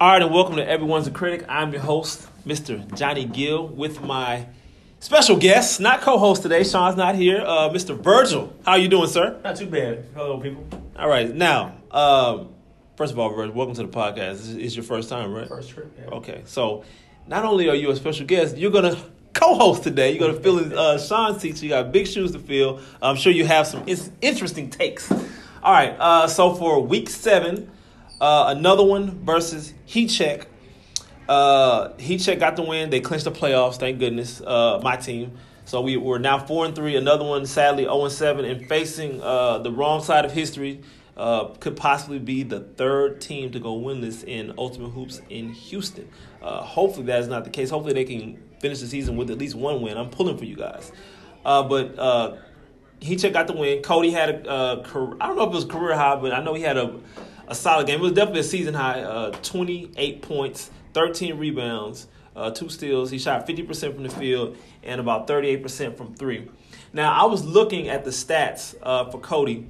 All right, and welcome to Everyone's a Critic. I'm your host, Mr. Johnny Gill, with my special guest, not co-host today. Sean's not here. Uh, Mr. Virgil, how you doing, sir? Not too bad. Hello, people. All right, now, um, first of all, Virgil, welcome to the podcast. This is your first time, right? First trip. Yeah. Okay, so not only are you a special guest, you're gonna co-host today. You're gonna fill in uh, Sean's seat. So you got big shoes to fill. I'm sure you have some is- interesting takes. All right, uh, so for week seven, uh, another one versus Heat Check. Uh, Heat Check got the win. They clinched the playoffs. Thank goodness. Uh, my team. So we we're now four and three. Another one, sadly, zero and seven, and facing uh, the wrong side of history. Uh, could possibly be the third team to go win this in Ultimate Hoops in Houston. Uh, hopefully that is not the case. Hopefully they can finish the season with at least one win. I'm pulling for you guys. Uh, but uh, Heat Check got the win. Cody had a uh, career, I don't know if it was career high, but I know he had a, a solid game. It was definitely a season high. Uh, 28 points, 13 rebounds, uh, two steals. He shot 50% from the field and about 38% from three. Now I was looking at the stats uh, for Cody.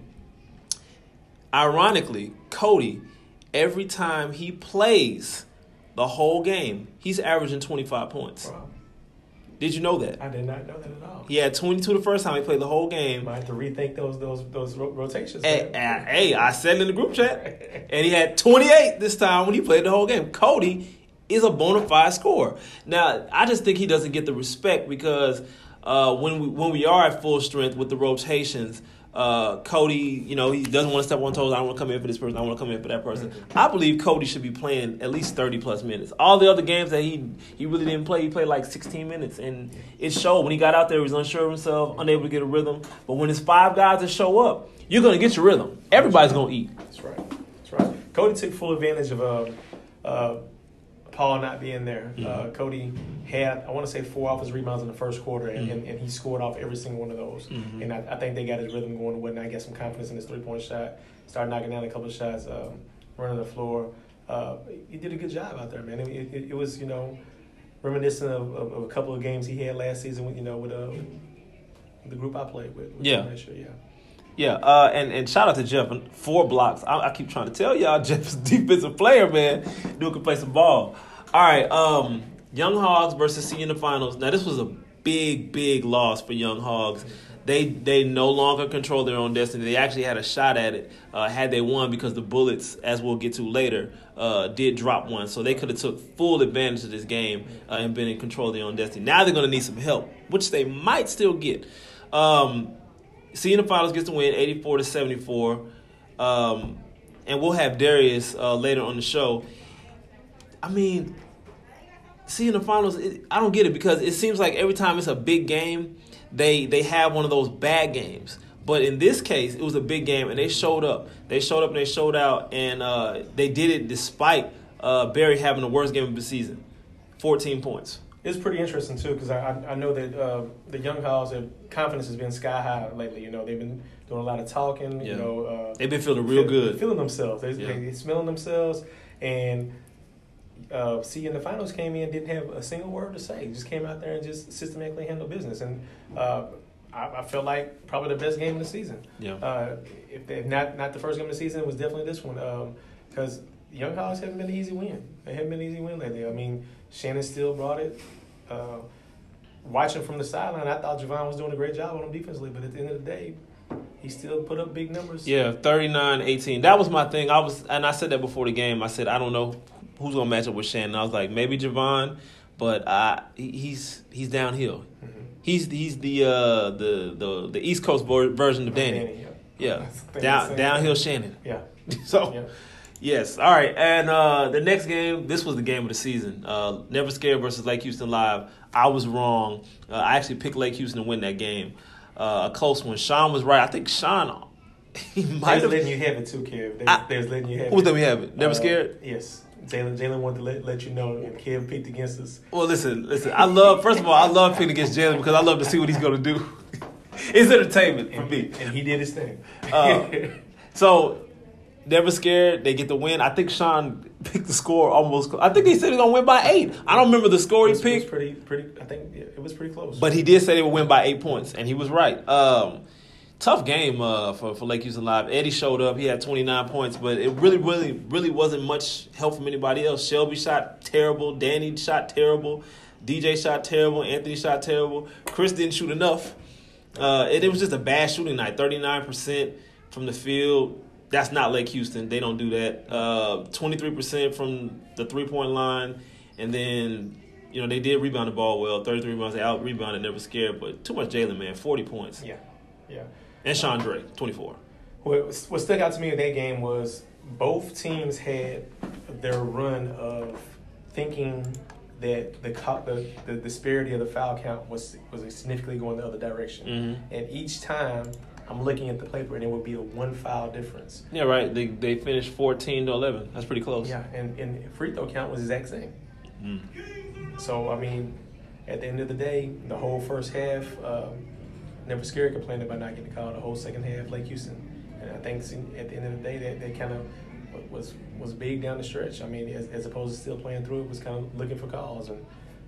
Ironically, Cody, every time he plays the whole game, he's averaging 25 points. Wow. Did you know that? I did not know that at all. He had 22 the first time he played the whole game. Might have to rethink those those those ro- rotations. Hey, man. uh, hey, I said it in the group chat. And he had 28 this time when he played the whole game. Cody is a bona fide scorer. Now, I just think he doesn't get the respect because uh, when we when we are at full strength with the rotations, uh, Cody, you know, he doesn't want to step on toes. I don't want to come in for this person. I want to come in for that person. I believe Cody should be playing at least 30 plus minutes. All the other games that he he really didn't play, he played like 16 minutes, and it showed. When he got out there, he was unsure of himself, unable to get a rhythm. But when it's five guys that show up, you're gonna get your rhythm. Everybody's gonna eat. That's right. That's right. Cody took full advantage of uh, uh, Paul not being there. Uh, Mhm. Cody had, I want to say, four off his rebounds in the first quarter, and, Mhm. and, and he scored off every single one of those. Mhm. And I, I think they got his rhythm going. When I get some confidence in his three point shot, started knocking down a couple of shots, um, running the floor. Uh, he did a good job out there, man. It, it, it was, you know, reminiscent of, of, of a couple of games he had last season, with, you know, with, uh, with the group I played with. with Yeah. yeah. Yeah, uh, and and shout out to Jeff. Four blocks. I, I keep trying to tell y'all, Jeff's a defensive player, man. Dude can play some ball. All right, um, Young Hogs versus C in the finals. Now this was a big, big loss for Young Hogs. They they no longer control their own destiny. They actually had a shot at it uh, had they won because the Bullets, as we'll get to later, uh, did drop one. So they could have took full advantage of this game uh, and been in control of their own destiny. Now they're going to need some help, which they might still get. Um, See in the finals gets the win, eighty four to seventy four, um, and we'll have Darius uh, later on the show. I mean, seeing the finals, it, I don't get it because it seems like every time it's a big game, they they have one of those bad games. But in this case, it was a big game, and they showed up. They showed up and they showed out, and uh, they did it despite uh, Barry having the worst game of the season, fourteen points. It's pretty interesting too because I, I know that uh, the young Hogs their confidence has been sky high lately. You know they've been doing a lot of talking. Yeah. You know uh, They've been feeling real feel- good. feeling themselves. They, Yeah. they smelling themselves and. Uh, see, in the finals came in, didn't have a single word to say. Just came out there and just systematically handled business. And uh, I, I felt like probably the best game of the season. Yeah. Uh, if, if not not the first game of the season, it was definitely this one. Because Young Hogs haven't been an easy win. They haven't been an easy win lately. I mean, Shannon still brought it. Uh, watching from the sideline, I thought Javon was doing a great job on him defensively, but at the end of the day, he still put up big numbers. Yeah, 39-18. That was my thing. I was, and I said that before the game. I said I don't know who's gonna match up with Shannon. I was like maybe Javon, but I he's he's downhill. Mhm. He's he's the uh the the the East Coast ver- version of Danny. yeah. Yeah, the down downhill. Shannon. Yeah. So yeah. yes, all right. And uh the next game, this was the game of the season. Uh Never Scared versus Lake Houston Live. I was wrong. Uh, I actually picked Lake Houston to win that game. Uh, a close one. Sean was right. I think Sean. He might have. letting you have it too, Kev. They, I- they was letting you have it. Who's it. let me have it? Never Uh, scared. Yes. Jalen Jalen wanted to let, let you know if Kev picked against us. Well, listen, listen. I love. First of all, I love picking against Jalen because I love to see what he's gonna do. it's entertainment for And, me. and he did his thing. Uh, So, never scared. They get the win. I think Sean picked the score almost. I think he said he's gonna win by eight. I don't remember the score he was, it was picked, pretty pretty. I think it was pretty close. but he did say they would win by eight points, and he was right. Um, tough game uh, for for Lake Houston Live. Eddie showed up. He had 29 points, but it really, really, really wasn't much help from anybody else. Shelby shot terrible. Danny shot terrible. DJ shot terrible. Anthony shot terrible. Chris didn't shoot enough. Uh, it, it was just a bad shooting night. 39% from the field. That's not Lake Houston. They don't do that. Uh, 23% from the three point line. And then, you know, they did rebound the ball well. 33 rebounds. They out rebounded, never scared. But too much Jalen, man. 40 points. Yeah, yeah. And Sean Drake, 24. What, what stuck out to me in that game was both teams had their run of thinking that the, the the disparity of the foul count was was significantly going the other direction, Mm-hmm. and each time I'm looking at the paper and it would be a one foul difference. Yeah, right. They they finished 14 to 11. That's pretty close. Yeah, and and free throw count was exact same. Mm. So I mean, at the end of the day, the whole first half, um, never scared complaining about not getting called. The whole second half, Lake Houston, and I think at the end of the day, that they kind of was was big down the stretch. I mean, as, as opposed to still playing through it, was kind of looking for calls and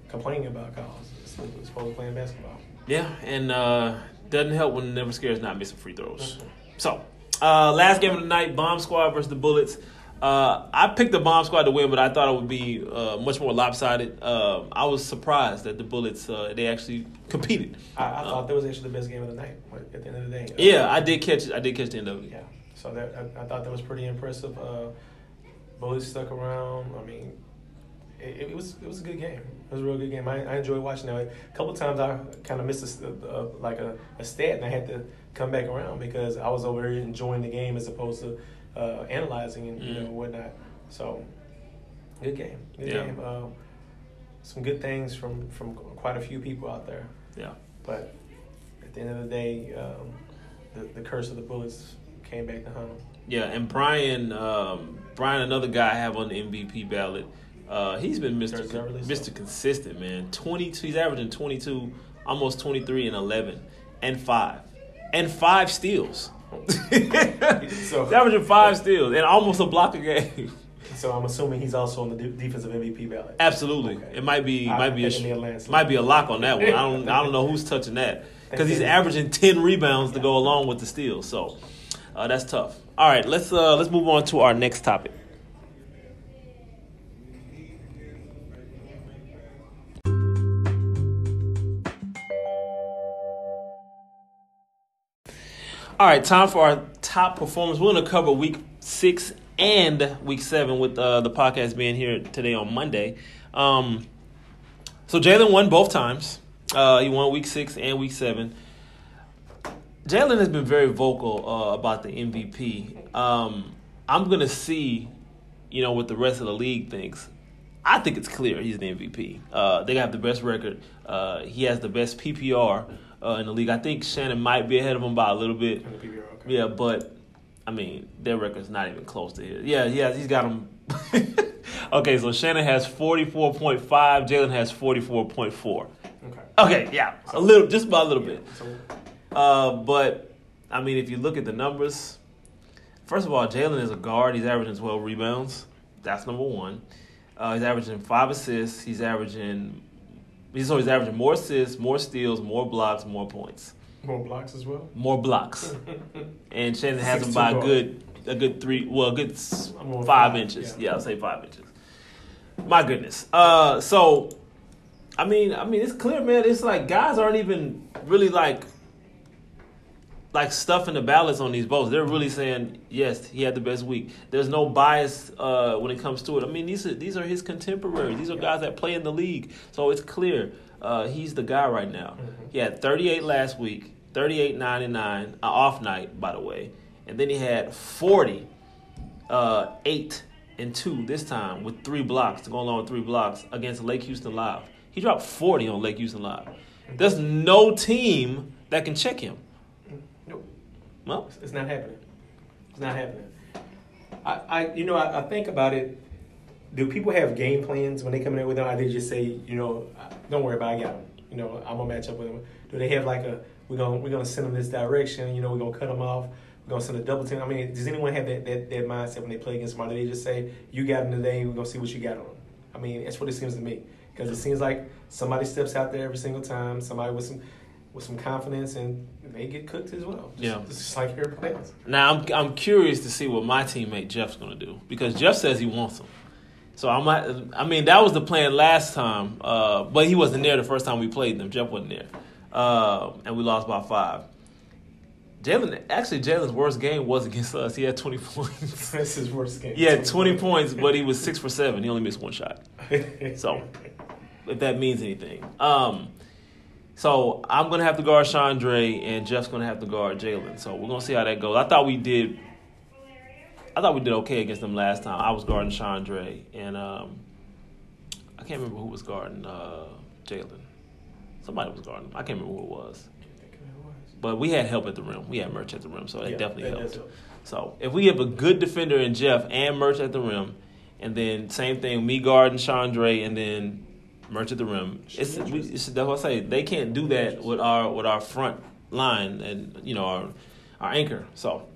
complaining about calls. As opposed to playing basketball. Yeah, and uh, doesn't help when Never Scared's not missing free throws. So, uh, last game of the night, Bomb Squad versus the Bullets. Uh, I picked the Bomb Squad to win, but I thought it would be uh, much more lopsided. Uh, I was surprised that the Bullets uh, they actually competed. I, I thought that was actually the best game of the night. At the end of the day. Yeah, I did catch. I did catch the end of it. Yeah. So that I, I thought that was pretty impressive. Uh, Bullets stuck around. I mean, it, it, was it was a good game. It was a real good game. I, I enjoyed watching it. A couple times I kind of missed a, uh, like a, a stat, and I had to come back around because I was over here enjoying the game as opposed to uh, analyzing and you Mm. know whatnot. So good game. Good Yeah. game. Uh, some good things from from quite a few people out there. Yeah. But at the end of the day, um, the the curse of the bullets came back to haunt them. Yeah, and Brian, um, Brian, another guy I have on the MVP ballot. Uh, he's been Mr. So. Mr. Consistent, man. Twenty two. He's averaging twenty two, almost twenty three and eleven, and five, and five steals. He's averaging five steals and almost a block a game. So I'm assuming he's also on the de- defensive MVP ballot. Absolutely, Okay. it might be I- might be a give me a landslide. might be a lock on that one. I don't I don't know who's touching that because he's averaging ten rebounds to go along with the steals. So uh, that's tough. All right, let's uh, let's move on to our next topic. All right, time for our top performance. We're going to cover week six and week seven with uh, the podcast being here today on Monday. Um, so Jalen won both times. Uh, he won week six and week seven. Jalen has been very vocal uh, about the MVP. Um, I'm going to see, you know, what the rest of the league thinks. I think it's clear he's the MVP. Uh, they have the best record. Uh, he has the best PPR uh, in the league. I think Shannon might be ahead of him by a little bit. PBR, okay. Yeah, but I mean, their record's not even close to his. Yeah, yeah, he's got them. okay, so Shannon has forty four point five. Jalen has forty four point four. Okay. Okay, yeah, a little, just about a little bit. So, Uh, but I mean, if you look at the numbers, first of all, Jalen is a guard. He's averaging twelve rebounds. That's number one. Uh, he's averaging five assists. He's averaging. He's always averaging more assists, more steals, more blocks, more points, more blocks as well. more blocks. and Shannon has him by a good, a good three, well, a good s- I'm on five five, inches. yeah. Yeah. I'll say five inches. My goodness. Uh, so, I mean, I mean, it's clear, man. It's like guys aren't even really like, like stuffing the ballots on these votes. They're really saying yes, he had the best week. There's no bias uh, when it comes to it. I mean, these are these are his contemporaries. These are guys that play in the league, so it's clear uh, he's the guy right now. He had 38 last week, 38, 9 and 9, an off night, by the way, and then he had 40, uh, 8 and 2 this time with three blocks to go along with three blocks against Lake Houston Live. He dropped 40 on Lake Houston Live. There's no team that can check him. Well, It's- It's not happening. It's not happening. I, I you know, I, I think about it. Do people have game plans when they come in with them? Or they just say, you know, don't worry about it, I got them. You know, I'm gonna match up with them. Do they have like a we're gonna we're gonna send them this direction? You know, we're gonna cut them off. We're gonna send a double team. I mean, does anyone have that that, that mindset when they play against somebody? They just say, you got them today. We're gonna see what you got on them. I mean, that's what it seems to me because it seems like somebody steps out there every single time. Somebody with some with some confidence, and they get cooked as well. Just, Yeah. it's just like everybody else. Now I'm I'm curious to see what my teammate Jeff's going to do because Jeff says he wants him. So I might. I mean, that was the plan last time, uh, but he wasn't there the first time we played them. Jeff wasn't there, uh, and we lost by five. Jalen, actually, Jalen's worst game was against us. He had 20 points. That's his worst game. He had 20 points, but he was six for seven. He only missed one shot. So, if that means anything. Um, so I'm gonna have to guard Chandre, and Jeff's gonna have to guard Jalen. So we're gonna see how that goes. I thought we did. I thought we did okay against them last time. I was guarding Chandre, and um, I can't remember who was guarding uh, Jalen. Somebody was guarding. him. I can't remember who it was. But we had help at the rim. We had Merch at the rim, so it Yeah, definitely that helped. help. So if we have a good defender in Jeff and Merch at the rim, and then same thing, me guarding Chandre and then Merch at the rim, it's, we, it's that's what I say. They can't do that with our with our front line and you know our our anchor. So,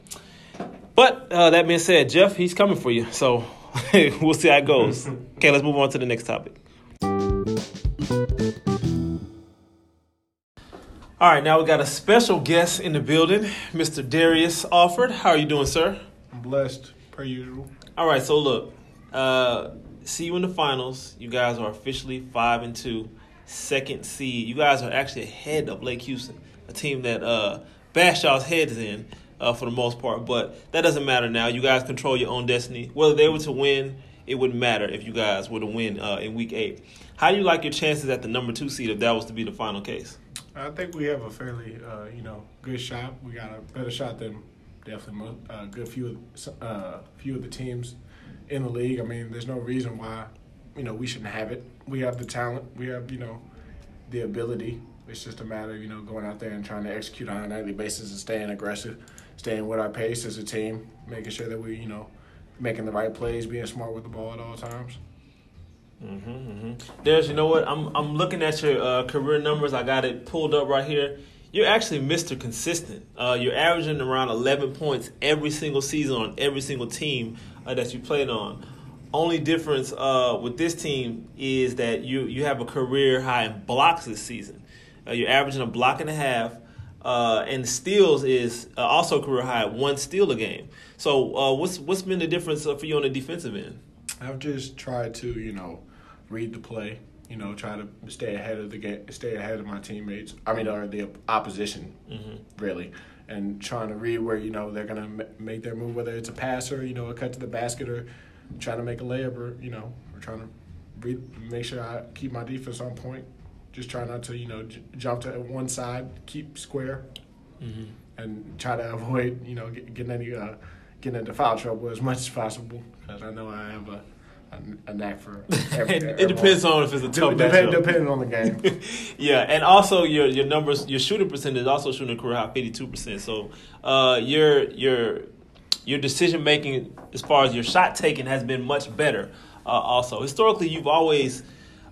but uh, that being said, Jeff, he's coming for you. So we'll see how it goes. okay, let's move on to the next topic. All right, now we got a special guest in the building, Mr. Darius Alford. How are you doing, sir? I'm blessed, per usual. All right, so look, uh, see you in the finals. You guys are officially five and two, second seed. You guys are actually ahead of Lake Houston, a team that uh, bashed y'all's heads in uh, for the most part. But that doesn't matter now. You guys control your own destiny. Whether they were to win, it wouldn't matter if you guys were to win uh, in week eight. How do you like your chances at the number two seed if that was to be the final case? I think we have a fairly, uh, you know, good shot. We got a better shot than definitely a good few of uh, few of the teams in the league. I mean, there's no reason why, you know, we shouldn't have it. We have the talent. We have, you know, the ability. It's just a matter, of, you know, going out there and trying to execute on a nightly basis and staying aggressive, staying with our pace as a team, making sure that we, you know, making the right plays, being smart with the ball at all times. Mm-hmm, mm-hmm. There's, you know what? I'm I'm looking at your uh, career numbers. I got it pulled up right here. You're actually Mr. Consistent. Uh, you're averaging around 11 points every single season on every single team uh, that you played on. Only difference uh, with this team is that you you have a career high in blocks this season. Uh, you're averaging a block and a half, uh, and steals is uh, also career high at one steal a game. So uh, what's what's been the difference for you on the defensive end? I've just tried to, you know, read the play. You know, try to stay ahead of the game, stay ahead of my teammates. I mean, or the opposition, really, and trying to read where you know they're gonna ma- make their move, whether it's a pass or you know a cut to the basket or trying to make a layup or you know, or trying to read, make sure I keep my defense on point. Just try not to, you know, j- jump to one side, keep square, and try to avoid, you know, get, getting any uh, getting into foul trouble as much as possible because I know I have a a, knack for. Every, it, it depends on if it's a tough Depend, matchup. depending on the game. yeah, and also your your numbers, your shooting percentage is also shooting a career high fifty two percent. So uh, your your your decision making as far as your shot taking has been much better. Uh, also, historically, you've always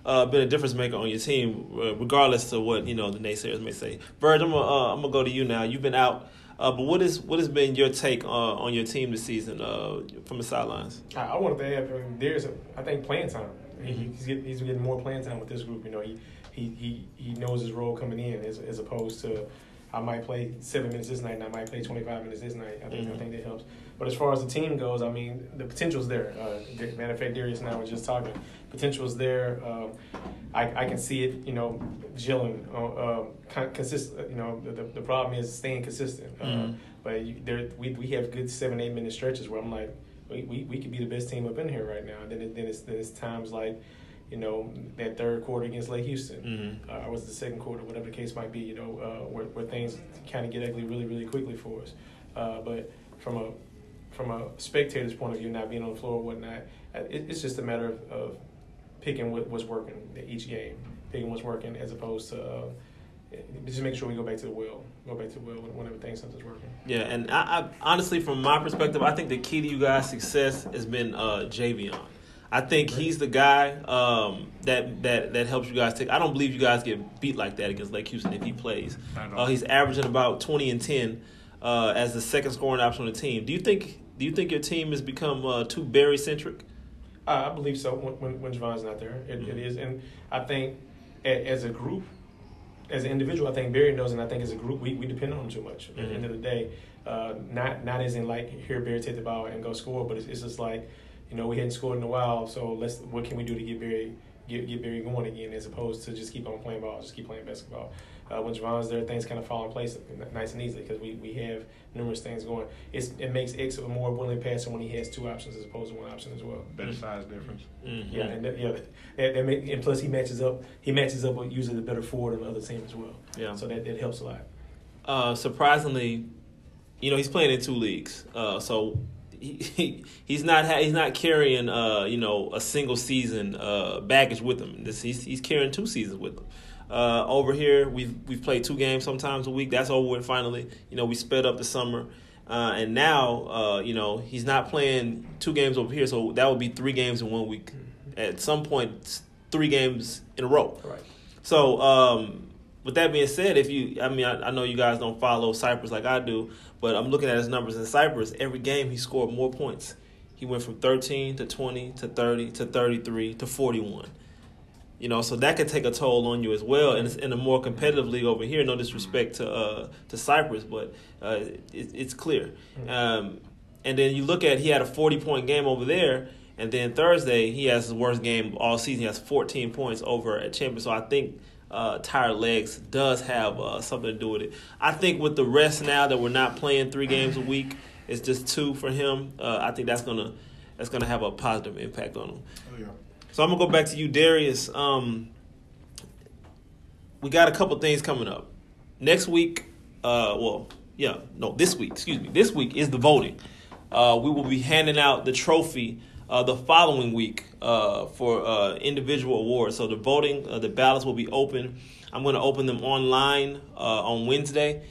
uh, been a difference maker on your team, uh, regardless of what you know the naysayers may say. Virg, I'm gonna uh, I'm gonna go to you now. You've been out. Uh, but what is what has been your take uh, on your team this season uh, from the sidelines? I, I wanted to add, I mean, there's, a, I think, playing time. He, he's, getting, he's getting more playing time with this group. You know, he he, he, he knows his role coming in as, as opposed to I might play seven minutes this night and I might play 25 minutes this night. I think I think that helps. But as far as the team goes, I mean, the potential's there. Uh, matter of fact, Darius and I were just talking. Potential's there. Um, I, I can see it, you know, gelling, uh, um, con- consist. You know, the, the, problem is staying consistent. Uh, Mhm. But you, there, we we have good seven eight minute stretches where I'm like, we, we, we could be the best team up in here right now. And then it, then it's then it's times like, you know, that third quarter against Lake Houston, Mhm. uh, or was the second quarter, whatever the case might be. You know, uh, where where things kind of get ugly really really quickly for us. Uh, but from a from a spectator's point of view, not being on the floor or whatnot, uh, it, it's just a matter of, of picking what, what's working each game, picking what's working as opposed to uh, just make sure we go back to the well, go back to the well whenever things something's working. Yeah, and I, I honestly, from my perspective, I think the key to you guys' success has been uh, Javion. I think he's the guy um, that that that helps you guys take. I don't believe you guys get beat like that against Lake Houston if he plays. Not at all. Uh, he's averaging about twenty and ten uh, as the second scoring option on the team. Do you think Do you think your team has become uh, too Barry centric? Uh, I believe so when, when, when Javon's not there. It, it is. And I think a, as a group, as an individual, I think Barry knows, and I think as a group, we, we depend on him too much. At the Mhm. end of the day, uh, not not as in like here Barry take the ball and go score, but it's, it's just like you know we hadn't scored in a while, so let's what can we do to get Barry get get Barry going again, as opposed to just keep on playing ball, just keep playing basketball. Uh, when Javon's there, things kind of fall in place nice and easily because we, we have numerous things going. It's, it makes X a more willing passer when he has two options as opposed to one option as well. Better size difference. Mhm. Yeah, and yeah, that, that make, and plus he matches up. He matches up with usually the better forward on the other team as well. yeah. So that, that helps a lot. Uh, surprisingly, you know, he's playing in two leagues, uh, so he, he he's not ha- he's not carrying uh, you know a single season uh, baggage with him. This he's he's carrying two seasons with him. Uh, over here, we've we've played two games sometimes a week. That's over with finally. You know, we sped up the summer, uh, and now uh, you know he's not playing two games over here, so that would be three games in one week. At some point, three games in a row. Right. So, um, with that being said, if you, I mean, I, I know you guys don't follow Cypress like I do, but I'm looking at his numbers in Cypress. Every game he scored more points. He went from 13 to 20 to 30 to 33 to 41. You know, so that could take a toll on you as well. And it's in a more competitive league over here. No disrespect to uh, to Cypress, but uh, it, it's clear. Um, and then you look at he had a 40 point game over there, and then Thursday he has his worst game all season. He has 14 points over at Champion. So I think uh, tired legs does have uh, something to do with it. I think with the rest now that we're not playing three games a week, it's just two for him. Uh, I think that's gonna that's gonna have a positive impact on him. So I'm gonna go back to you, Darius. Um, we got a couple things coming up next week. Uh, well, yeah, no, this week. Excuse me. This week is the voting. Uh, we will be handing out the trophy uh, the following week uh, for uh, individual awards. So the voting, uh, the ballots will be open. I'm going to open them online on Wednesday,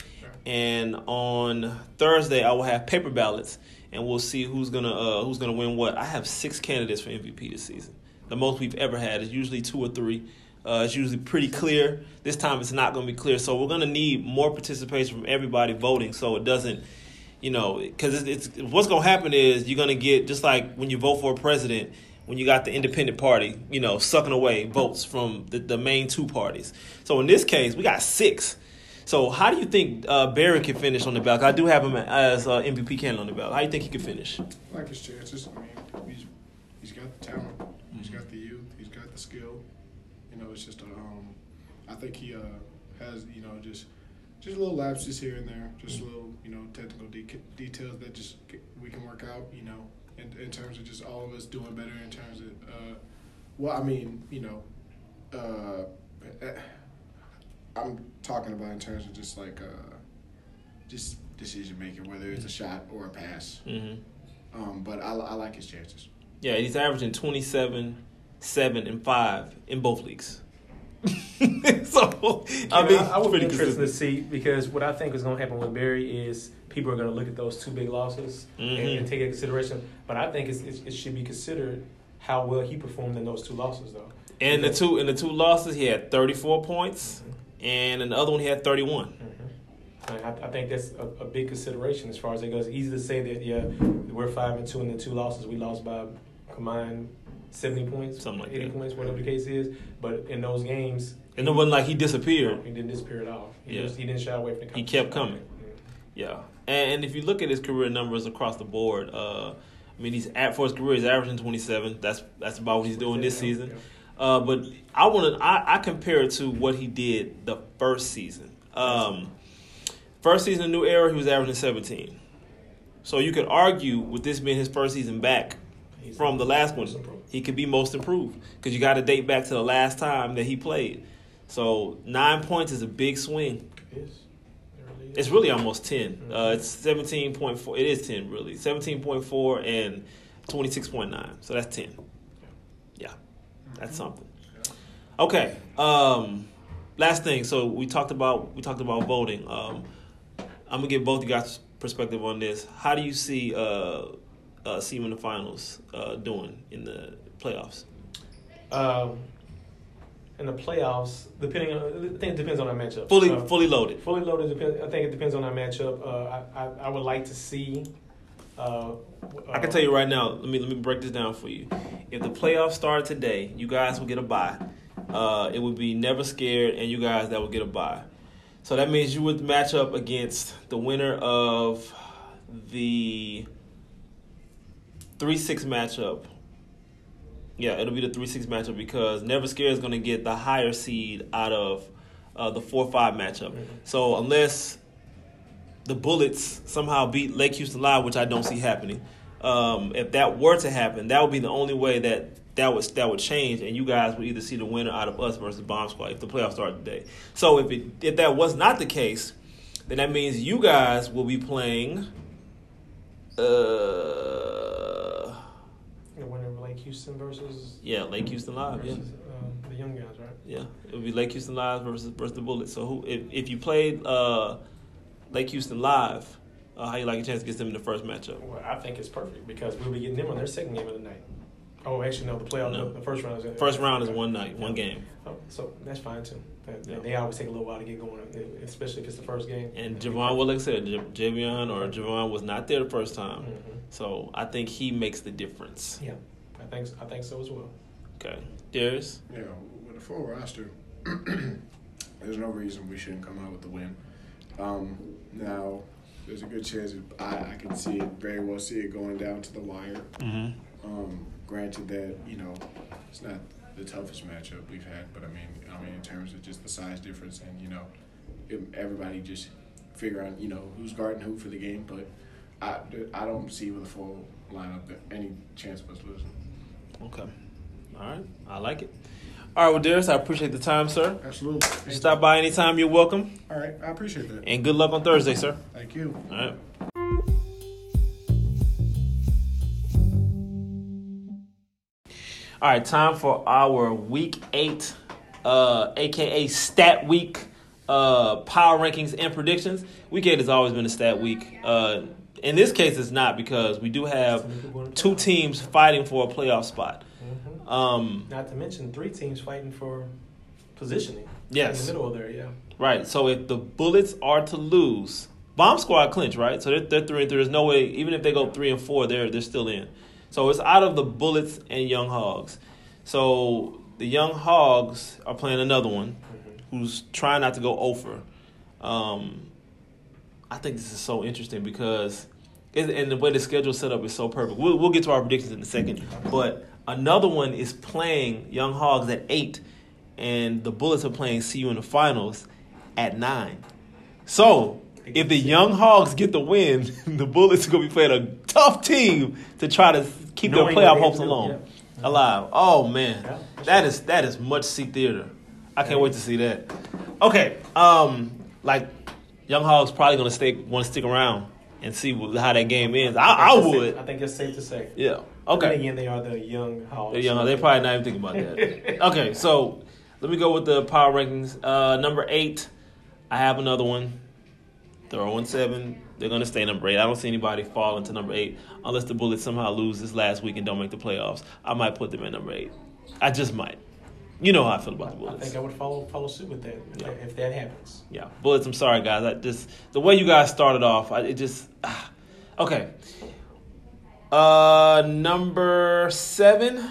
and on Thursday I will have paper ballots, and we'll see who's gonna who's gonna win what. I have six candidates for MVP this season, the most we've ever had. is usually two or three. Uh, it's usually pretty clear. This time it's not going to be clear, so we're going to need more participation from everybody voting, so it doesn't you know, because it's, it's what's gonna happen is you're gonna get just like when you vote for a president, when you got the independent party, you know, sucking away votes from the, the main two parties. So in this case, we got six. So how do you think uh, Barry can finish on the ballot? I do have him as uh, MVP candidate on the ballot. How do you think he can finish? I like his chances. I mean, he's he's got the talent. He's got the youth. He's got the skill. You know, it's just a, um, I think he uh, has you know just just a little lapses here and there, just a little you know technical de- details that just we can work out. You know, in, in terms of just all of us doing better in terms of uh, well, I mean, you know, uh, eh, I'm talking about in terms of just like uh, just decision making, whether it's a shot or a pass. Mm-hmm. Um, but I, I like his chances. Yeah, he's averaging 27, 7, and 5 in both leagues. so, I I mean, I, I would be pretty interested to see because what I think is going to happen with Barry is people are going to look at those two big losses and, Mhm. and take into consideration. But I think it's, it's, it should be considered how well he performed in those two losses, though. And the two in the two losses, he had 34 points, and in the other one, he had 31. Mhm. I, I think that's a, a big consideration as far as it goes. Easy to say that yeah, we're five and two in the two losses. We lost by combined seventy points, Something like eighty that. points, whatever the case is. But in those games, And it wasn't like he disappeared. he didn't disappear at all. He, Yeah. just, he didn't shy away from the. He kept coming. Yeah, and if you look at his career numbers across the board, uh, I mean, he's at for his career, he's averaging 27. That's that's about what he's doing this season. yeah. Uh, but I want to I, I compare it to what he did the first season. Um, first season, of new era, he was averaging 17. So you could argue with this being his first season back from the last one, he could be most improved because you got to date back to the last time that he played. So nine points is a big swing. It is. It really. It's really almost 10. Uh, it's 17.4. It is 10, really. 17.4 and 26.9. So that's 10. Yeah, that's something. Okay. Um, last thing. So we talked about we talked about voting. Um, I'm gonna get both you guys' perspective on this. How do you see uh, uh, see him in the finals uh, doing in the playoffs? Um, in the playoffs, depending on, I think it depends on our matchup. Fully Uh, fully loaded. fully loaded. Depend, I think it depends on our matchup. Uh, I, I I would like to see. Uh, I can tell you right now. Let me let me break this down for you. If the playoffs started today, you guys will get a bye. uh, it would be Never Scared and you guys that would get a bye. So that means you would match up against the winner of the 3 6 matchup. Yeah, it'll be the 3 6 matchup because Never Scared is going to get the higher seed out of uh, the 4 5 matchup. Mhm. So unless the Bullets somehow beat Lake Houston Live, which I don't see happening, um, if that were to happen, that would be the only way that that would that would change, and you guys would either see the winner out of us versus Bomb Squad if the playoffs started today. So if it if that was not the case, then that means you guys will be playing. Uh, The winner of Lake Houston versus, yeah, Lake Houston Live. Yeah, um, the young guys, right? yeah, it would be Lake Houston Live versus versus the Bullets. So who if if you played uh, Lake Houston Live, uh, how you like a chance to get them in the first matchup? Well, I think it's perfect because we'll be getting them on their second game of the night. Oh, actually, no, the playoff, No. the, first round is First round is one night, one game. Oh, so that's fine too. That- Yeah. They always take a little while to get going, especially if it's the first game. And Javon, well, like I said, Javion or Javon was not there the first time, Mhm. so I think he makes the difference. Yeah, I think I think so as well. Okay, Darius. Yeah, with a full roster, there's no reason we shouldn't come out with the win. Um, now, there's a good chance I, I can see it very well see it going down to the wire. Mm-hmm. Um, granted that you know it's not the toughest matchup we've had, but I mean, I mean in terms of just the size difference and you know, if everybody just figure out you know who's guarding who for the game. But I, I don't see with a full lineup that any chance of us losing. Okay. All right, I like it. All right, well, Darius, I appreciate the time, sir. Absolutely. You stop by anytime, you're welcome. All right, I appreciate that. And good luck on Thursday, sir. Thank you. All right. All right, time for our week eight, uh, aka stat week, uh, power rankings and predictions. Week eight has always been a stat week. Uh, in this case, it's not because we do have two teams fighting for a playoff spot. Mhm. Um, Not to mention three teams fighting for positioning. Yes. in the middle of there. Yeah. Right. So if the Bullets are to lose, Bomb Squad clinch, right? So they're, they're three and three. There's no way, even if they go three and four, they're they're still in. So it's out of the Bullets and Young Hogs. So the Young Hogs are playing another one, who's trying not to go over. Um, I think this is so interesting because, and the way the schedule set up is so perfect. We'll we'll get to our predictions in a second, but another one is playing Young Hogs at eight, and the Bullets are playing CU in the finals at nine. So if the Young Hogs get the win, the Bullets are gonna be playing a tough team to try to keep Knowing their playoff hopes do, along yeah. alive. Oh man, Yeah, that is that is much see theater. I can't wait to see that. Okay, um, like Young Hogs probably gonna stay want to stick around and see how that game ends. I, I it's would. safe- I think it's safe to say. Yeah. Okay. again, they are the young hogs. They're young. They probably not even thinking about that. okay, so let me go with the power rankings. Uh, number eight, I have another one. They're 0 7. They're going to stay number eight. I don't see anybody fall into number eight unless the Bullets somehow lose this last week and don't make the playoffs. I might put them at number eight. I just might. You know how I feel about the Bullets. I think I would follow follow suit with that if, Yeah. that if that happens. Yeah, Bullets. I'm sorry, guys. I just the way you guys started off, I, it just ah. okay. Uh, number seven.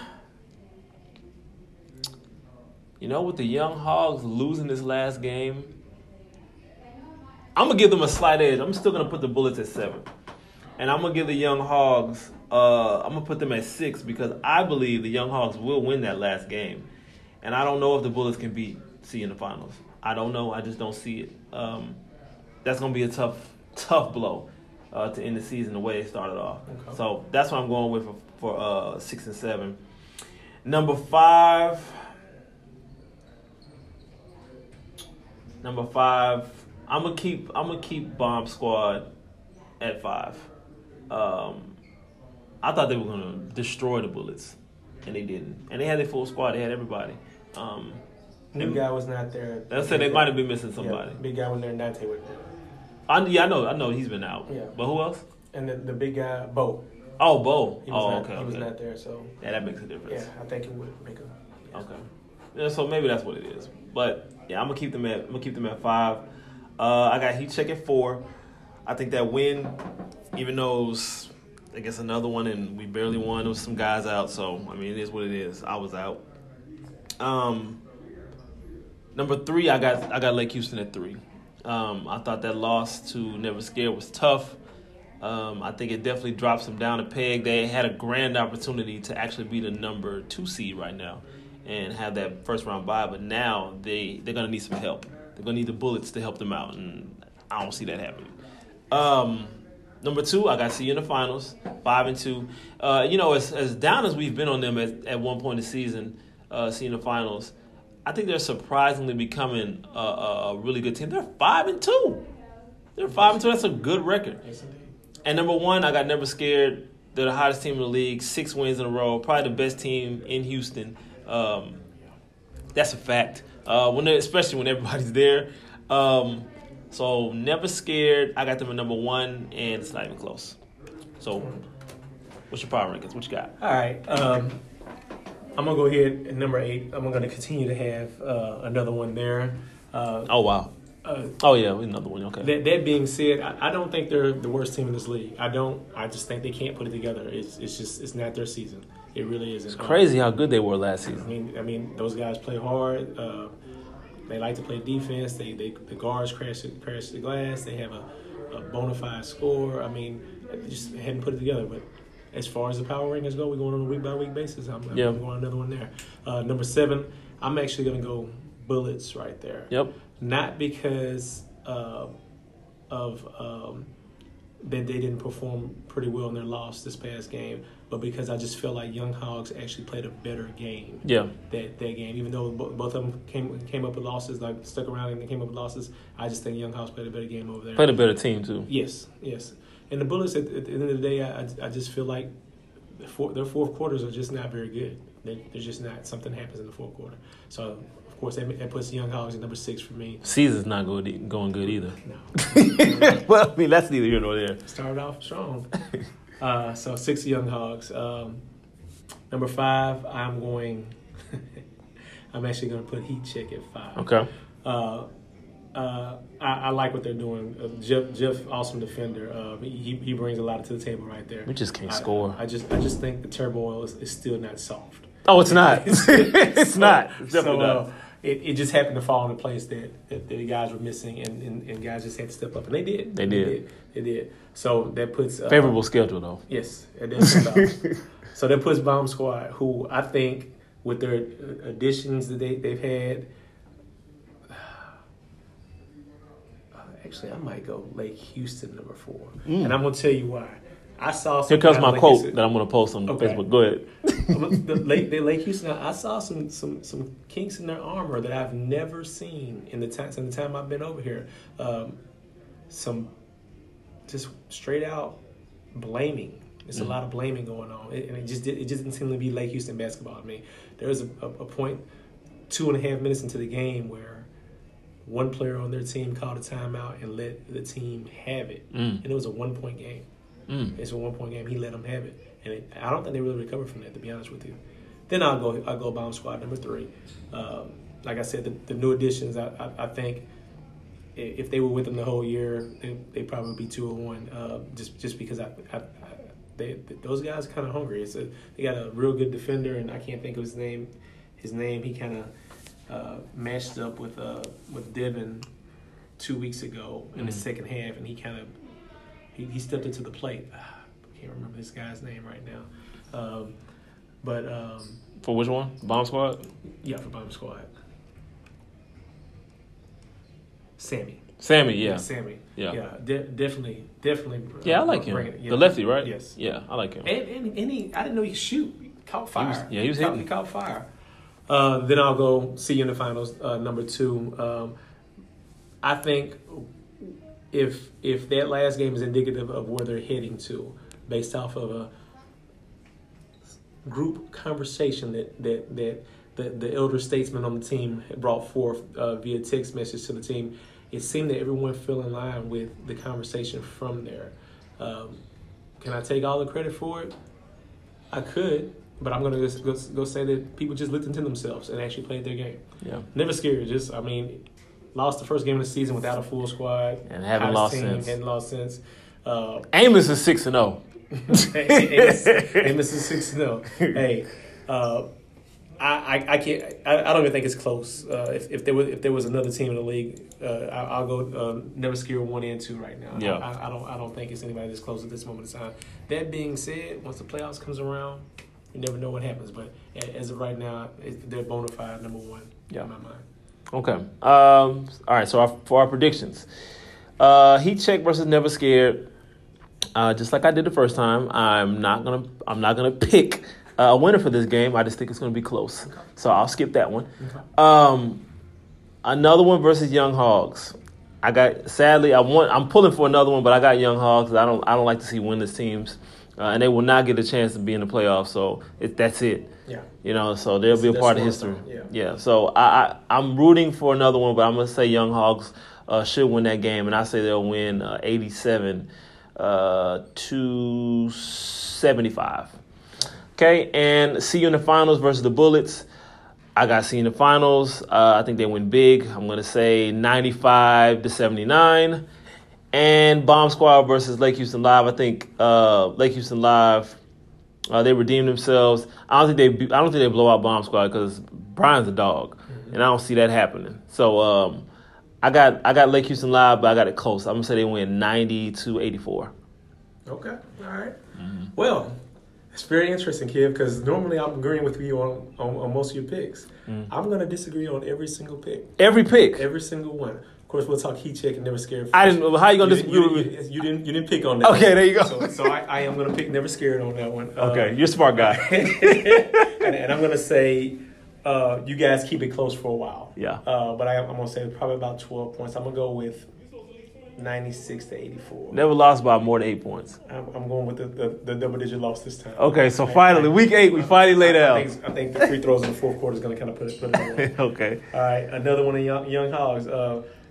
You know, with the Young Hogs losing this last game, I'm gonna give them a slight edge. I'm still gonna put the Bullets at seven, and I'm gonna give the Young Hogs. Uh, I'm gonna put them at six because I believe the Young Hogs will win that last game, and I don't know if the Bullets can beat C in the finals. I don't know. I just don't see it. Um, that's gonna be a tough, tough blow uh, to end the season the way it started off. Okay. So that's what I'm going with for, for uh, six and seven. Number five. Number five. I'm gonna keep. I'm gonna keep Bomb Squad at five. Um, I thought they were gonna destroy the Bullets, and they didn't. And they had their full squad. They had everybody. Um, New guy was not there. Let's they might have been missing somebody. Yeah, big guy was there. Dante was there, I, yeah, I know. I know he's been out. Yeah. But who else? and the, the big guy Bo. Oh, Bo. He was Oh, not, okay. He was not there. So Yeah, that makes a difference. yeah, I think it would make a. Okay. Yeah, so maybe that's what it is. But yeah, I'm gonna keep them at I'm gonna keep them at five. Uh, I got Heat check at four. I think that win, even though it was, I guess another one and we barely won. There was some guys out, so I mean it is what it is. I was out. Um, number three, I got I got Lake Houston at three. Um, I thought that loss to Never Scared was tough. Um, I think it definitely drops them down a peg. They had a grand opportunity to actually be the number two seed right now and have that first round bye, but now they they're gonna need some help. They're gonna need the bullets to help them out, and I don't see that happening. Um, number two, I got to see you in the finals, five and two. Uh, you know, as as down as we've been on them at, at one point in the season, uh, seeing the finals, I think they're surprisingly becoming a, a, a really good team. They're five and two. They're five and two. That's a good record. Yes, indeed. And number one, I got never scared. They're the hottest team in the league, six wins in a row, probably the best team in Houston. Um, that's a fact. Uh, when especially when everybody's there. Um, so never scared. I got them at number one, and it's not even close. So, what's your power rankings? What you got? All right. Um, I'm gonna go ahead at number eight. I'm gonna continue to have uh, another one there. Uh, Oh wow. uh, Oh yeah, another one. Okay. that, that being said, I, I don't think they're the worst team in this league. I don't. I just think they can't put it together. It's it's just it's not their season. It really isn't. It's crazy how good they were last season. I mean, I mean, those guys play hard. Uh, they like to play defense. They, they the guards crash crash the glass. They have a, a bona fide score. I mean, just hadn't put it together. But as far as the power rankings go, we're going on a week by week basis. I'm, I'm Yeah. going another one there. Uh, number seven, I'm actually going to go Bullets right there. Yep. Not because uh, of um, that they didn't perform pretty well in their loss this past game, but because I just feel like Young Hogs actually played a better game Yeah. that, that game. Even though both of them came came up with losses, like stuck around and they came up with losses, I just think Young Hogs played a better game over there. Played a better team too. Yes, yes. And the Bullets, at, at the end of the day, I, I- just feel like the four, their fourth quarters are just not very good. They're, they're just not. Something happens in the fourth quarter. So, of course, that, that puts the Young Hogs at number six for me. Season's not good, going good either. No. well, I mean that's neither here nor there. Started off strong. Uh, so, six Young Hogs. Um, number five, I'm going. I'm actually going to put Heat Check at five. Okay. Uh, uh, I, I like what they're doing. Uh, Jeff, Jeff, awesome defender. Uh, he he brings a lot to the table right there. We just can't I- score. I just I just think the turmoil is, is still not solved. Oh, it's not. it's not. It's so definitely uh, not. it, it just happened to fall in a place that, that, the guys were missing, and, and, and guys just had to step up, and they did. They did. They did. So that puts uh, Favorable schedule though. Yes, so that puts Bomb Squad, who I think with their additions that they they've had. uh, Actually, I might go Lake Houston number four, and I'm gonna tell you why. I saw. Mm. Here comes my Lake quote Houston- that I'm going to post on Okay. Facebook. Go ahead. the Lake, the Lake Houston. I saw some some some kinks in their armor that I've never seen in the time in the time I've been over here. Um, some just straight out blaming. It's a lot of blaming going on, it, and it just did, it just didn't seem to be Lake Houston basketball. I mean, there was a, a, a point two and a half minutes into the game where one player on their team called a timeout and let the team have it, Mm. and it was a one point game. Mm. It's a one point game. He let them have it, and it, I don't think they really recovered from that. To be honest with you, then I'll go. I'll go bomb squad number three. Um, like I said, the, the new additions. I, I, I think if they were with them the whole year, they they probably would be two and one. Uh, just just because I, I, I they those guys kind of hungry. It's a they got a real good defender, and I can't think of his name. His name he kind of uh, matched up with uh, with Devin two weeks ago in the Mhm. second half, and he kind of he, he stepped into the plate. I can't remember this guy's name right now, um, but um, For which one? Bomb Squad? yeah, for Bomb Squad, Sammy. Sammy, yeah. Sammy. Yeah. yeah, de- definitely, definitely. Yeah, I uh, like him. it, yeah. The lefty, right? Yes. Yeah, I like him. And, and, and he, I didn't know he could shoot. He caught fire. was- yeah, he was caught, hitting. he caught fire. Uh, then I'll go see you in the finals. Uh, number two. Um, I think if if that last game is indicative of where they're heading to, based off of a group conversation that that that the, the elder statesman on the team brought forth uh, via text message to the team, it seemed that everyone fell in line with the conversation from there. Um, can I take all the credit for it? I could, but I'm gonna just go, go say that people just looked into themselves and actually played their game. Yeah. Never scared. Just I mean, lost the first game of the season without a full squad And haven't lost team, since. Hadn't lost since. Uh, Amos is 6 and oh. 0. Amos, Amos is six zero. Hey, uh, I, I, I can't. I, I don't even think it's close. Uh, if, if there was if there was another team in the league, uh, I, I'll go uh, never scare one and two right now. Yeah. I, I don't I don't think it's anybody that's close at this moment in time. That being said, once the playoffs comes around, you never know what happens. But as of right now, they're bona fide number one Yeah. in my mind. Okay. Um, all right. So our, for our predictions, uh, Heat check versus Never Scared. Uh, just like I did the first time, I'm not gonna I'm not gonna pick a winner for this game. I just think it's gonna be close. So I'll skip that one. Um, another one versus Young Hogs. I got sadly I want I'm pulling for another one, but I got Young Hogs. I don't I don't like to see winless teams, uh, and they will not get a chance to be in the playoffs. So it, that's it. Yeah. You know, so they'll be a part of history. song, Yeah. So I, I I'm rooting for another one, but I'm gonna say Young Hogs uh, should win that game, and I say they'll win uh, 87 uh, to 75. Okay, and see you in the finals versus the Bullets. I got see in the finals. Uh, I think they win big. I'm gonna say 95 to 79. And Bomb Squad versus Lake Houston Live. I think uh, Lake Houston Live uh, they redeemed themselves. I don't think they. I don't think they blow out Bomb Squad because Brian's a dog, and I don't see that happening. So um, I got I got Lake Houston Live, but I got it close. I'm gonna say they win 90 to 84. Okay. All right. Mm-hmm. Well, it's very interesting, Kev, because normally I'm agreeing with you on, on, on most of your picks. Mm. I'm going to disagree on every single pick. Every pick. Every single one. Of course, we'll talk heat check and never scared. I didn't. How you gonna you, disagree you, with you, me? you didn't. You didn't pick on that. Okay, there you go. So, so I, I am to pick never scared on that one. Uh, Okay, you're a smart guy. and, and I'm to say uh, you guys keep it close for a while. Yeah. Uh, but I, I'm going to say probably about 12 points. I'm to go with 96 to 84. Never lost by more than eight points. I'm, I'm going with the, the, the double digit loss this time. Okay, so finally, week eight, we finally laid I, out. I think, I think the free throws in the fourth quarter is going to kind of put it, put it away. okay. All right, another one of young, young hogs.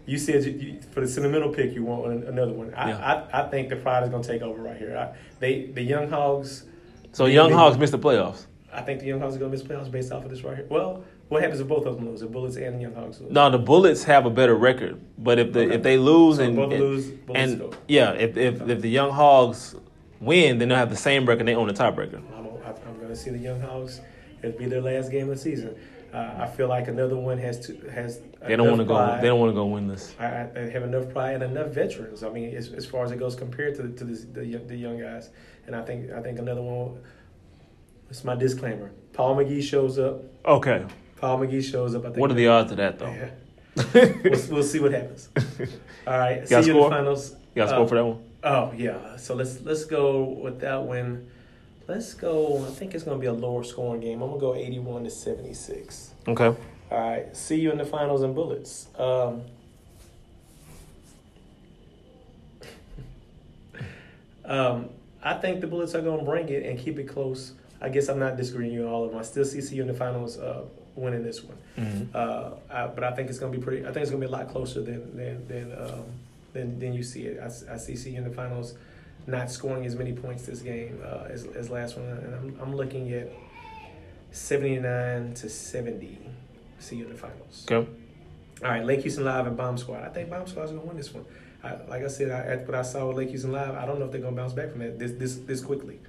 You said you, you, for the sentimental pick, you want an- another one. I, Yeah. I, I think the Pride is going to take over right here. I, they the young hogs. So they- Young they- Hogs missed the playoffs. I think the young hogs are going to miss playoffs based off of this right here. Well, what happens if both of them lose? The Bullets and the young hogs lose? No, the Bullets have a better record, but if the Okay. if they lose So and both and, lose, Bullets and go. yeah, if if if the Young Hogs win, then they'll have the same record. And they own the tiebreaker. I'm, I'm going to see the young hogs. It'll be their last game of the season. Uh, I feel like another one has to has. They don't want to go. They don't want to go win this. I, I have enough pride and enough veterans. I mean, as, as far as it goes compared to the, to this, the young- the young guys, and I think I think another one. It's my disclaimer. Paul McGee shows up. Okay. Paul McGee shows up. I think. What are the odds of that though? Yeah. we'll, we'll see what happens. All right. a see you in the finals. You got a score Uh, for that one? Oh yeah. So let's let's go with that win. Let's go. I think it's going to be a lower scoring game. I'm gonna go 81 to 76. Okay. All right. See you in the finals and bullets. Um, um, I think the Bullets are going to bring it and keep it close. I guess I'm not disagreeing with you on all of them. I still see CU in the finals uh, winning this one. Mm-hmm. Uh, I, but I think it's going to be pretty. I think it's going to be a lot closer than than than um, than, than you see it. I see CU in the finals not scoring as many points this game uh, as as last one, and I'm I'm looking at 79 to 70. CU in the finals. Okay. All right, Lake Houston Live and Bomb Squad. I think Bomb Squad's gonna win this one. I, like I said, I, at what I saw with Lake Houston Live, I don't know if they're gonna bounce back from that this this this quickly.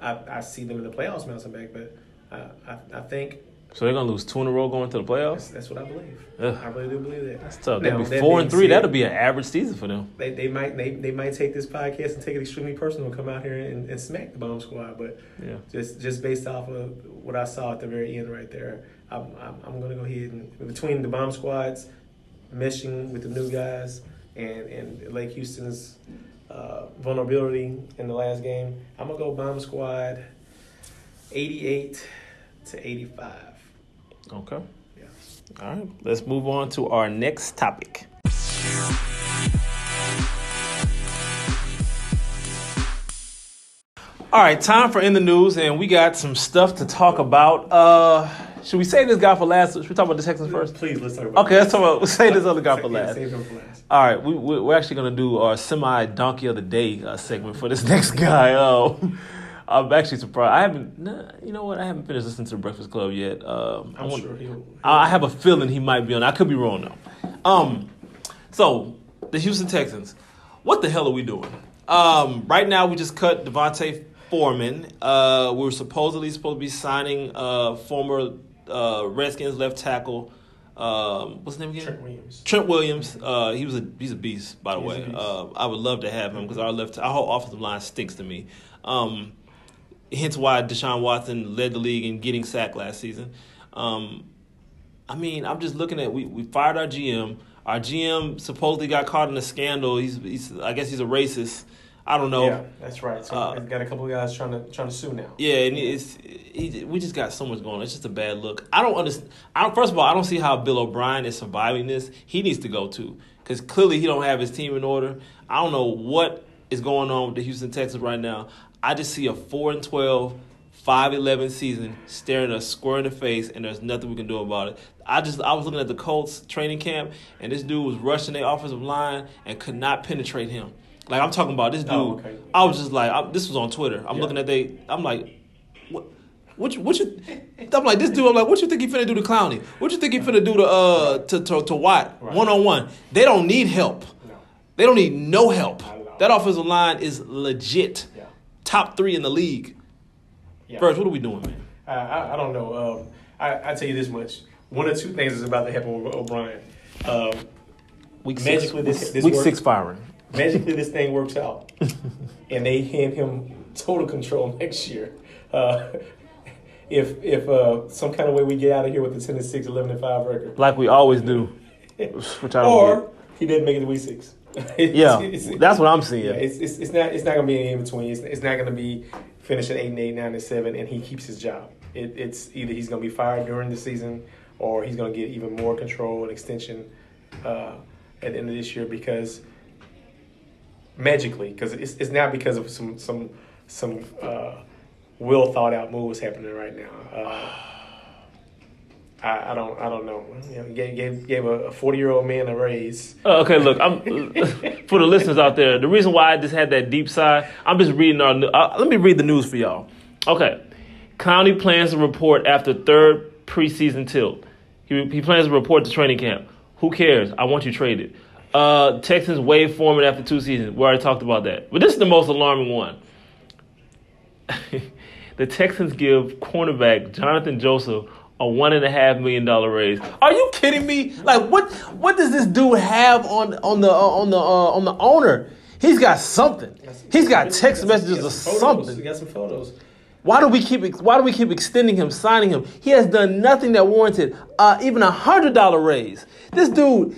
I, I see them in the playoffs bouncing back, but I, I, I think So they're gonna lose two in a row going to the playoffs. that's what I believe. Ugh. I really do believe that. That's tough. Now, They'd be four and three. said- That'll be an average season for them. They, they might they, they might take this podcast and take it extremely personal, and come out here and, and smack the Bomb Squad, but Yeah. just just based off of what I saw at the very end right there, I'm, I'm, I'm going to go ahead and between the bomb squads, meshing with the new guys, and and Lake Houston's uh, vulnerability in the last game, I'm gonna go bomb squad, 88 to 85. Okay. Yeah. All right. Let's move on to our next topic. All right, time for in the news, and we got some stuff to talk about. Uh, should we save this guy for last? Should we talk about the Texans first? Please let's talk about. Okay, let's talk about. Let's save this other guy for last. For last. All right, we, we we're actually gonna do our semi donkey of the day uh, segment for this next guy. Uh, I'm actually surprised. I haven't. Nah, you know what? I haven't finished listening to the Breakfast Club yet. Um, I I'm want- sure he'll. I I have a feeling he might be on. I could be wrong though. Um, so the Houston Texans, what the hell are we doing? Um, right now we just cut Devontae Foreman. Uh, we were supposedly supposed to be signing uh former uh, Redskins left tackle. Um, what's his name again? Trent Williams. Trent Williams. Uh, he was a he's a beast, by the He's way. Uh, I would love to have him because our left our whole offensive line stinks to me. Um, hence why Deshaun Watson led the league in getting sacked last season. Um, I mean, I'm just looking at we, we fired our GM. Our GM supposedly got caught in a scandal. He's, he's I guess he's a racist. I don't know. Yeah, that's right. So Uh, got a couple of guys trying to trying to sue now. Yeah, and it's he, we just got so much going on. It's just a bad look. I don't understand. I don't, first of all, I don't see how Bill O'Brien is surviving this. He needs to go too, because clearly he don't have his team in order. I don't know what is going on with the Houston Texans right now. I just see a four and 12, 5-11 season staring us square in the face, and there's nothing we can do about it. I just I was looking at the Colts training camp, and this dude was rushing their offensive line and could not penetrate him. Like I'm talking about this dude. Oh, okay. I was just like, I, this was on Twitter. I'm Yeah. looking at they. I'm like, what? What you, what you? I'm like this dude. I'm like, what you think he finna do to Clowney? What you think he finna do to uh to to, to Watt one on one? They don't need help. No. They don't need no help. Not at all. That offensive line is legit. Yeah. Top three in the league. Yeah. First, what are we doing, man? I, I, I don't know. Um, I I tell you this much. One or two things is about to happen with O'Brien. Um, Week Magically, six. this- this week works. six firing. magically, this thing works out, and they hand him total control next year. Uh, if if uh, some kind of way we get out of here with the 10 and 6, 11 and 5 record, Like we always do. Which I or he didn't make it to week six. yeah, It's- that's what I'm seeing. Yeah, it's, it's, it's not it's not gonna be an in between. It's, it's not gonna be finishing eight and eight, nine and seven, and he keeps his job. It, it's either he's gonna be fired during the season, or he's gonna get even more control and extension uh, at the end of this year because magically, because it's, it's not because of some some some uh, well thought out moves happening right now. Uh, I, I don't I don't know. You know, gave gave, gave a forty year old man a raise. Uh, okay, look, I'm for the listeners out there. The reason why I just had that deep sigh, I'm just reading our. Uh, let me read the news for y'all. Okay, Clowney plans to report after third preseason tilt. He, he plans to report to training camp. Who cares? I want you traded. Uh, Texans waive Foreman after two seasons. We already talked about that, but this is the most alarming one. the Texans give cornerback Johnathan Joseph a one and a half million dollar raise. Are you kidding me? Like what? What does this dude have on on the uh, on the uh, on the owner? He's got something. He's got text messages or something. He got some photos. Why do we keep why do we keep extending him, signing him? He has done nothing that warranted uh, even a hundred dollar raise. This dude,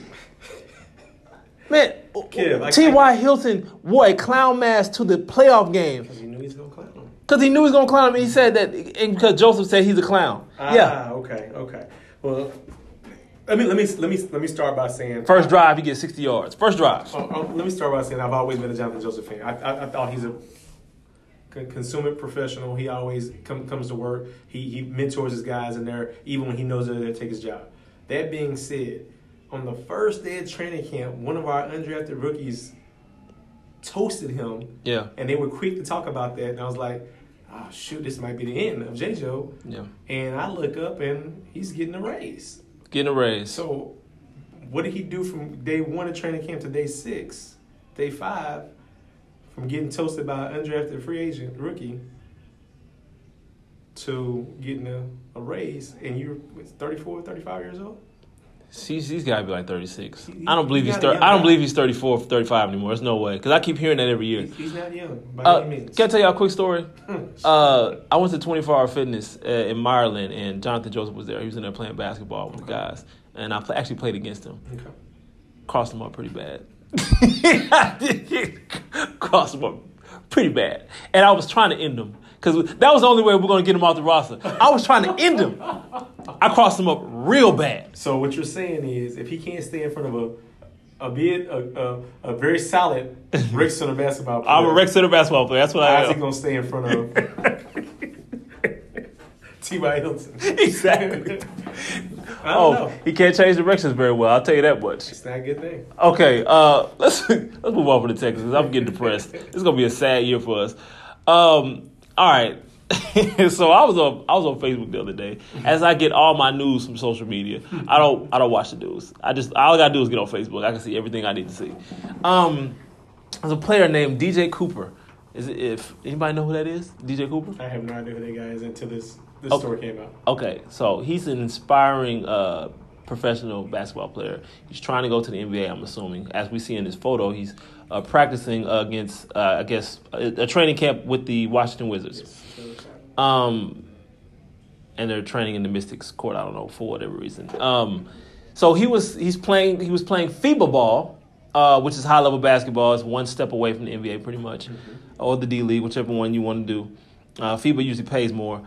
man, I- T.Y. Hilton wore a clown mask to the playoff game You knew he was gonna clown him. Because he knew he was gonna clown him. And he said that and because Joseph said he's a clown. Ah, yeah, okay, okay. Well, let me let me let me let me start by saying first drive he gets sixty yards. First drive. Oh, oh, let me start by saying I've always been a Johnathan Joseph fan. I, I, I thought he's a consummate professional. He always come, comes to work. He he mentors his guys in there, even when he knows that they'll take his job. That being said, on the first day of training camp, one of our undrafted rookies toasted him, Yeah, and they were quick to talk about that. And I was like, "Oh shoot, this might be the end of J. Joe." yeah, And I look up, and he's getting a raise. getting a raise. So, what did he do from day one of training camp to day six, day five, from getting toasted by an undrafted free agent rookie to getting a, a raise? And you're what, 34, 35 years old? He's, he's got to be like 36. He- I don't believe he he's thir- young I don't believe he's 34, 35 anymore. There's no way because I keep hearing that every year. He's, he's not young by Uh, any means. can I tell y'all a quick story? Hmm. Uh, I went to 24 Hour Fitness uh, in Maryland, and Johnathan Joseph was there. He was in there playing basketball with the guys, and I actually played against him. Okay. Crossed him up pretty bad. Crossed him up pretty bad, and I was trying to end him because that was the only way we are going to get him off the roster. I was trying to end him. I crossed him up real bad. So what you're saying is, if he can't stay in front of a a bit a, a, a very solid Rick Center basketball player, I'm a rec center basketball player. That's what I how's he gonna stay in front of T.Y. Hilton? Exactly. Oh, know. he can't change directions very well. I'll tell you that much. It's not a good thing. Okay, uh, let's let's move on from the Texans. I'm getting depressed. It's gonna be a sad year for us. Um, all right. so I was on I was on Facebook the other day. As I get all my news from social media, I don't I don't watch the news. I just all I gotta do is get on Facebook. I can see everything I need to see. Um, there's a player named DJ Cooper. Is it if anybody know who that is? DJ Cooper. I have no idea who that guy is until this this Oh. story came out. Okay, so he's an inspiring uh, professional basketball player. He's trying to go to the NBA. I'm assuming, as we see in this photo, he's uh, practicing against, uh, I guess, a, a training camp with the Washington Wizards. Um, and they're training in the Mystics court. I don't know for whatever reason. Um, so he was he's playing he was playing FIBA ball, uh, which is high level basketball. It's one step away from the NBA, pretty much, or the D League, whichever one you want to do. Uh, FIBA usually pays more.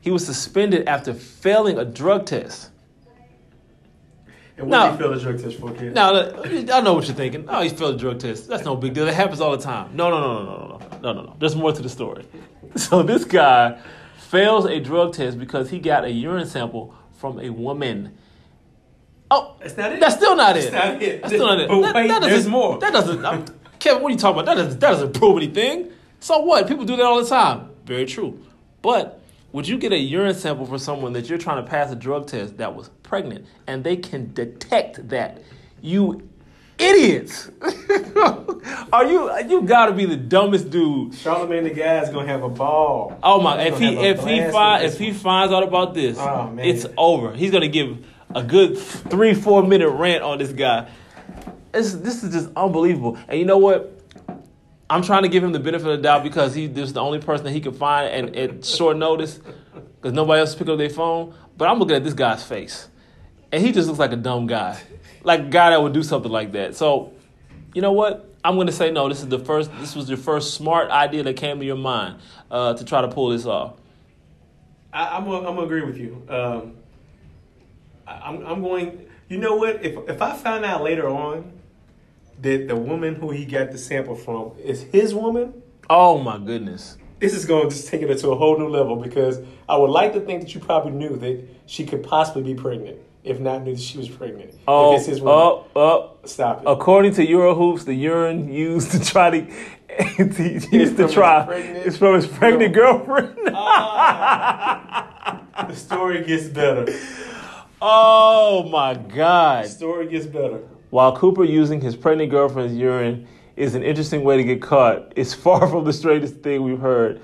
He was suspended after failing a drug test. And No. what do you feel the drug test for, kid? Look, I know what you're thinking. Oh, he failed a drug test. That's no big deal. It happens all the time. No, no, no, no, no, no, no, no, no. There's more to the story. So this guy fails a drug test because he got a urine sample from a woman. Oh, That's not it. that's still not it. That's not it. That's still not it. But That- wait, that there's doesn't- more. That doesn't. I'm, Kevin, what are you talking about? That doesn't. That doesn't prove anything. So what? People do that all the time. Very true. But would you get a urine sample for someone that you're trying to pass a drug test that was pregnant, and they can detect that? You idiots! are you? You got to be the dumbest dude. Charlamagne the guy is gonna have a ball. Oh my! He's If he if he find if he finds out about this, Oh, it's over. He's gonna give a good three four minute rant on this guy. It's, this is just unbelievable. And you know what? I'm trying to give him the benefit of the doubt because he this is the only person that he could find and at short notice because nobody else picked up their phone. But I'm looking at this guy's face, and he just looks like a dumb guy, like a guy that would do something like that. So, you know what? I'm going to say no. This is the first. This was your first smart idea that came to your mind uh, to try to pull this off. I, I'm gonna, I'm gonna agree with you. Um, I, I'm I'm going. You know what? If if I find out later on that the woman who he got the sample from is his woman, Oh my goodness. this is going to just take it to a whole new level because I would like to think that you probably knew that she could possibly be pregnant, if not knew that she was pregnant. Oh, if it's his woman, oh, oh. stop it. According to Eurohoops, the urine used to try to he used to try pregnant- it's from his pregnant girlfriend. Ah. the story gets better. oh my god. The story gets better. While Cooper using his pregnant girlfriend's urine is an interesting way to get caught, it's far from the straightest thing we've heard.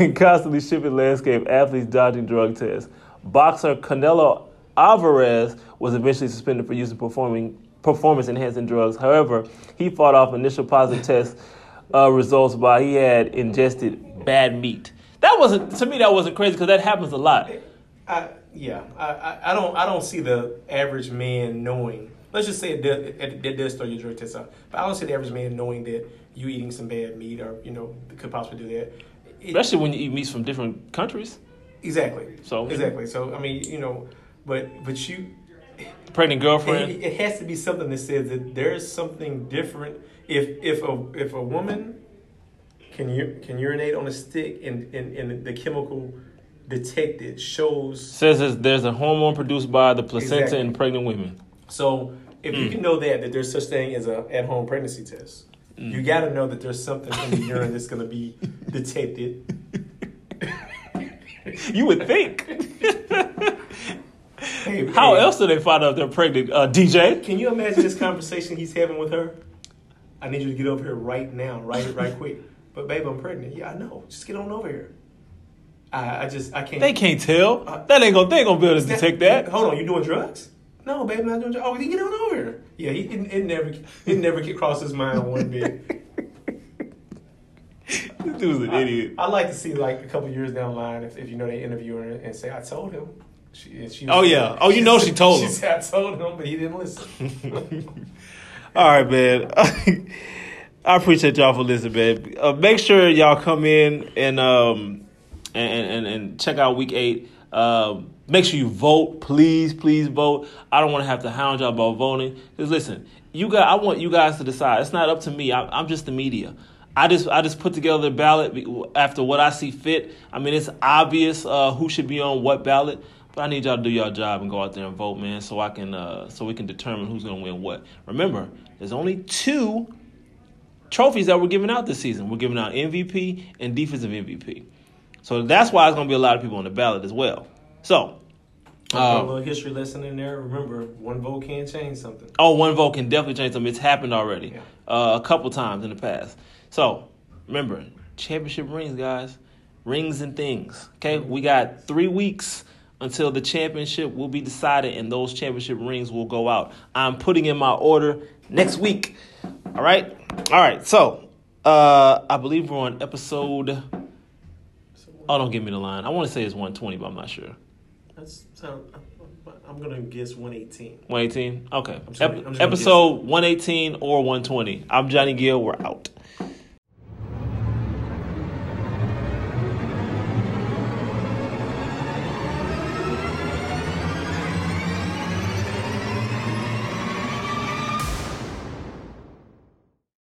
In constantly shipping landscape, athletes dodging drug tests. Boxer Canelo Alvarez was eventually suspended for using performing performance enhancing drugs. However, he fought off initial positive test uh, results by he had ingested bad meat. That wasn't to me. That wasn't crazy because that happens a lot. I, yeah, I, I, I don't I don't see the average man knowing. Let's just say it does, it, does throw your drug test out, but I don't see the average man knowing that you eating some bad meat or you know could possibly do that. It- Especially when you eat meats from different countries. exactly. So- exactly. So I mean, you know, but but you, Pregnant girlfriend. it, it has to be something that says that there is something different. If if a if a woman can u- can urinate on a stick and and, and the chemical detected shows says there's, there's a hormone produced by the placenta Exactly. in pregnant women. So if Mm. you can know that that there's such thing as a at home pregnancy test, Mm. you got to know that there's something in the urine that's going to be detected. You would think. Hey, How else do they find out they're pregnant? Uh, DJ? Can you imagine this conversation he's having with her? I need you to get over here right now, right, right quick. But babe, I'm pregnant. Yeah, I know. Just get on over here. I, I just I can't. They can't tell. That ain't gonna. They ain't gonna be able to detect that. Hold on, you doing drugs? No, babe, I'm not doing drugs. Oh, get on over here. Yeah, he it, it never it never get cross his mind one bit. This dude's an idiot. I, like to see like a couple years down the line if, if you know they interview her and say I told him. She, she Oh, yeah. Oh, you know she told him. she him. said I told him, but he didn't listen. All right, man. I appreciate y'all for listening, man. Uh, make sure y'all come in and um and and, and check out week eight. Um, make sure you vote, please, please vote. I don't want to have to hound y'all about voting. Cause listen, you got. I want you guys to decide. It's not up to me. I, I'm just the media. I just I just put together the ballot after what I see fit. I mean, it's obvious uh, who should be on what ballot. But I need y'all to do your job and go out there and vote, man, so I can uh, so we can determine who's gonna win what. Remember, there's only two trophies that we're giving out this season. We're giving out MVP and defensive MVP. So that's why it's gonna be a lot of people on the ballot as well. So, a uh, little history lesson in there. Remember, one vote can change something. oh, one vote can definitely change something. It's happened already Yeah. uh, a couple times in the past. So remember, championship rings, guys. rings and things. Okay, we got three weeks until the championship will be decided and those championship rings will go out. I'm putting in my order next week. All right, all right. So uh, I believe we're on episode. Oh, don't give me the line. I want to say it's 120, but I'm not sure. That's sound. I'm gonna guess 118. 118. Okay. I'm Ep- I'm episode 118 or 120. I'm Johnny Gill. We're out.